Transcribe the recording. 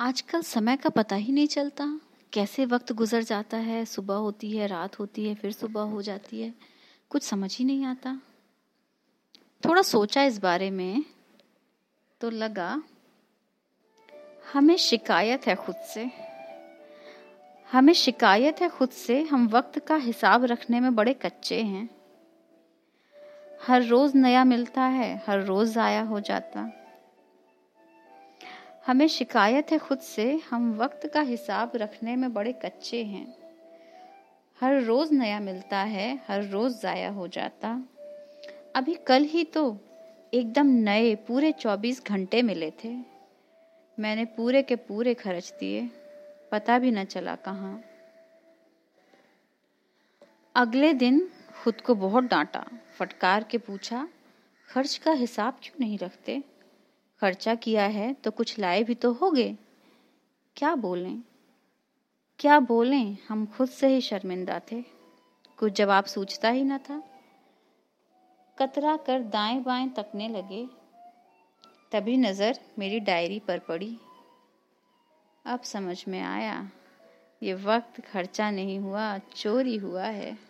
आजकल समय का पता ही नहीं चलता। कैसे वक्त गुजर जाता है, सुबह होती है, रात होती है, फिर सुबह हो जाती है, कुछ समझ ही नहीं आता। थोड़ा सोचा इस बारे में तो लगा, हमें शिकायत है खुद से। हमें शिकायत है खुद से, हम वक्त का हिसाब रखने में बड़े कच्चे हैं। हर रोज नया मिलता है, हर रोज ज़ाया हो जाता। हमें शिकायत है खुद से, हम वक्त का हिसाब रखने में बड़े कच्चे हैं। हर रोज़ नया मिलता है, हर रोज़ ज़ाया हो जाता। अभी कल ही तो एकदम नए, पूरे चौबीस घंटे मिले थे। मैंने पूरे के पूरे खर्च दिए, पता भी न चला कहाँ। अगले दिन खुद को बहुत डांटा, फटकार के पूछा, खर्च का हिसाब क्यों नहीं रखते? खर्चा किया है तो कुछ लाए भी तो होगे। क्या बोलें? क्या बोलें? हम खुद से ही शर्मिंदा थे। कुछ जवाब सोचता ही न था। कतरा कर दाएँ बाएँ तकने लगे। तभी नज़र मेरी डायरी पर पड़ी। अब समझ में आया, ये वक्त खर्चा नहीं हुआ, चोरी हुआ है।